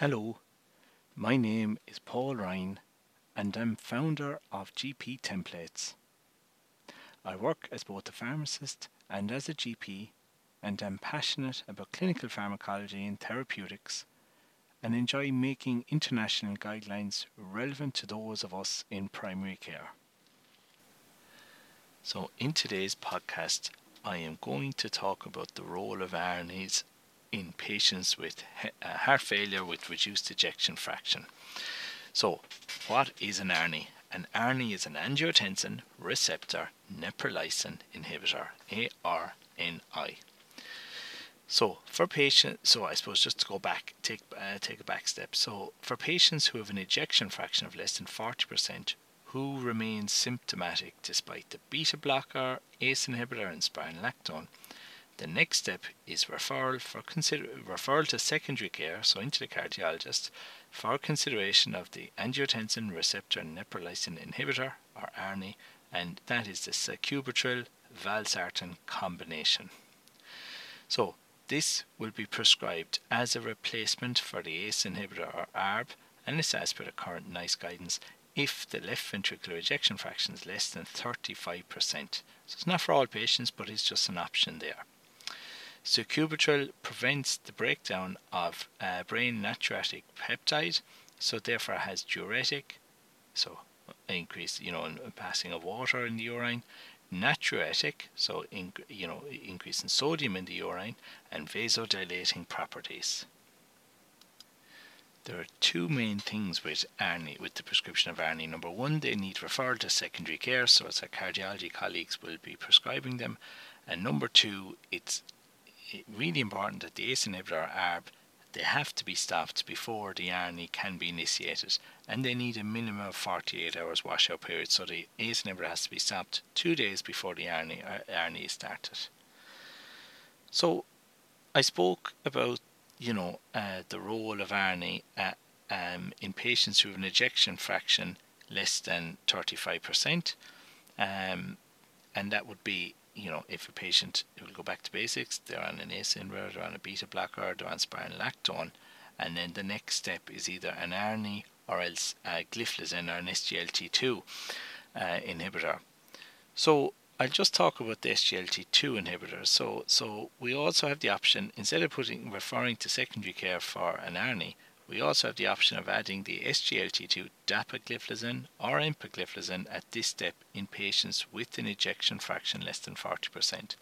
Hello, my name is Paul Ryan and I'm founder of GP Templates. I work as both a pharmacist and as a GP and I'm passionate about clinical pharmacology and therapeutics and enjoy making international guidelines relevant to those of us in primary care. So, in today's podcast, I am going to talk about the role of ARNIs in patients with uh, heart failure with reduced ejection fraction. So, what is an ARNI? An ARNI is an angiotensin receptor neprilysin inhibitor, ARNI. So for patients, so I suppose just to go back, take uh, take a back step. So for patients who have an ejection fraction of less than forty percent, who remain symptomatic despite the beta blocker, ACE inhibitor, and spironolactone, the next step is referral for consider referral to secondary care, so into the cardiologist, for consideration of the angiotensin receptor neprilysin inhibitor or ARNI, and that is the sacubitril valsartan combination. So this will be prescribed as a replacement for the ACE inhibitor or ARB, and is as per the current NICE guidance if the left ventricular ejection fraction is less than 35%. So it's not for all patients, but it's just an option there. Sacubitril prevents the breakdown of uh, brain natriuretic peptide, so therefore has diuretic, so increase, you know, in passing of water in the urine, natriuretic, so in, you know, increase in sodium in the urine, and vasodilating properties. There are two main things with ARNI, with the prescription of ARNI. Number one, they need referral to secondary care, so it's our cardiology colleagues will be prescribing them. And number two, it's really important that the ACE inhibitor or ARB they have to be stopped before the ARNI can be initiated, and they need a minimum of 48 hours washout period. So the ACE inhibitor has to be stopped two days before the ARNI, ARNI is started. So I spoke about you know uh, the role of ARNI uh, um, in patients who have an ejection fraction less than 35%, um, and that would be you know, if a patient will go back to basics, they're on an ACE inhibitor, they're on a beta blocker, they're on spironolactone, and then the next step is either an ARNI or else uh, gliflozin or an SGLT2 uh, inhibitor. So I'll just talk about the SGLT2 inhibitors. So, so we also have the option instead of putting referring to secondary care for an ARNI, we also have the option of adding the SGLT2 dapagliflozin or empagliflozin at this step in patients with an ejection fraction less than 40%.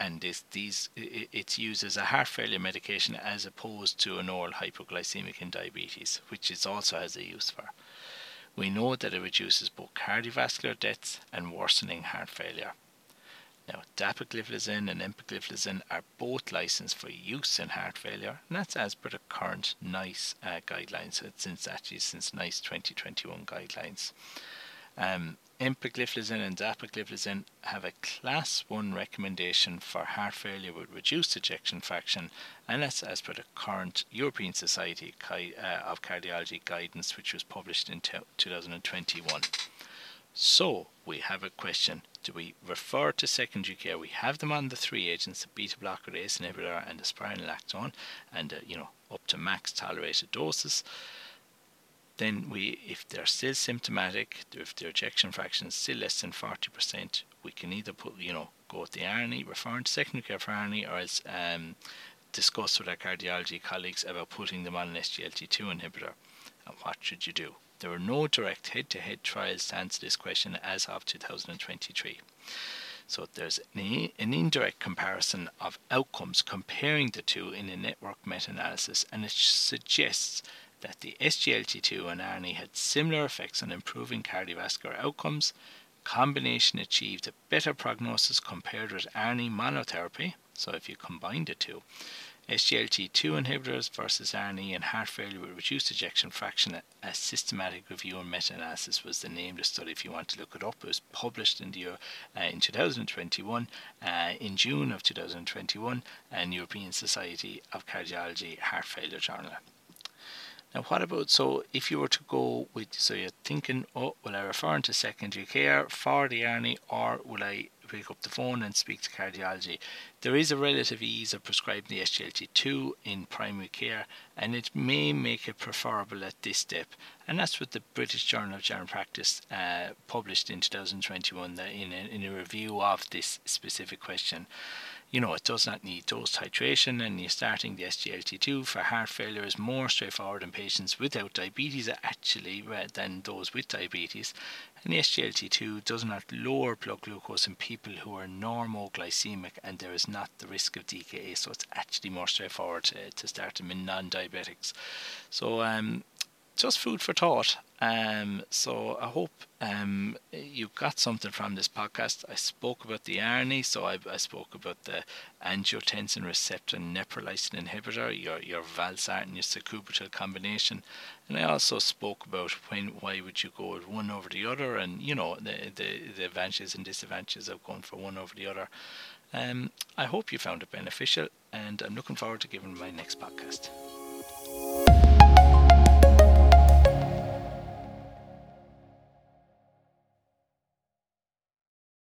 And this, these, it's used as a heart failure medication as opposed to an oral hypoglycemic in diabetes, which it also has a use for. We know that it reduces both cardiovascular deaths and worsening heart failure. Now, dapagliflozin and empagliflozin are both licensed for use in heart failure, and that's as per the current NICE uh, guidelines. It's since actually since NICE 2021 guidelines. Um, empagliflozin and dapagliflozin have a class 1 recommendation for heart failure with reduced ejection fraction, and that's as per the current European Society uh, of Cardiology guidance, which was published in 2021. So, we have a question do we refer to secondary care? We have them on the three agents, the beta blocker, the ACE inhibitor, and the spironolactone, and uh, you know up to max tolerated doses. Then we, if they're still symptomatic, if their ejection fraction is still less than forty percent, we can either put you know go with the ARNI, referring to secondary care for ARNI, or else um, discuss with our cardiology colleagues about putting them on an SGLT2 inhibitor. And what should you do? There were no direct head to head trials to answer this question as of 2023. So there's an, indirect comparison of outcomes comparing the two in a network meta analysis, and it suggests that the SGLT2 and ARNI had similar effects on improving cardiovascular outcomes. Combination achieved a better prognosis compared with ARNI monotherapy, so if you combine the two, SGLT2 inhibitors versus ARNI and heart failure with reduced ejection fraction. A systematic review and meta-analysis was the name of the study. If you want to look it up, it was published in the year uh, in 2021, uh, in June of 2021, in European Society of Cardiology Heart Failure Journal. Now, what about so if you were to go with so you're thinking, oh, will I refer into secondary care for the ARNI, or will I pick up the phone and speak to cardiology? There is a relative ease of prescribing the SGLT2 in primary care, and it may make it preferable at this step. And that's what the British Journal of General Practice uh, published in 2021 in a, in a review of this specific question you know, it does not need dose titration, and starting the SGLT2 for heart failure is more straightforward in patients without diabetes actually than those with diabetes. And the SGLT2 does not lower blood glucose in people who are normoglycemic, and there is not the risk of DKA, so it's actually more straightforward to, to start them in non-diabetics. So um, just food for thought. Um, so I hope um, you got something from this podcast. I spoke about the ARNI, so I, I spoke about the angiotensin receptor neprilysin inhibitor, your your valsartan and your sacubitril combination, and I also spoke about when why would you go with one over the other, and you know the the, the advantages and disadvantages of going for one over the other. Um, I hope you found it beneficial, and I'm looking forward to giving my next podcast.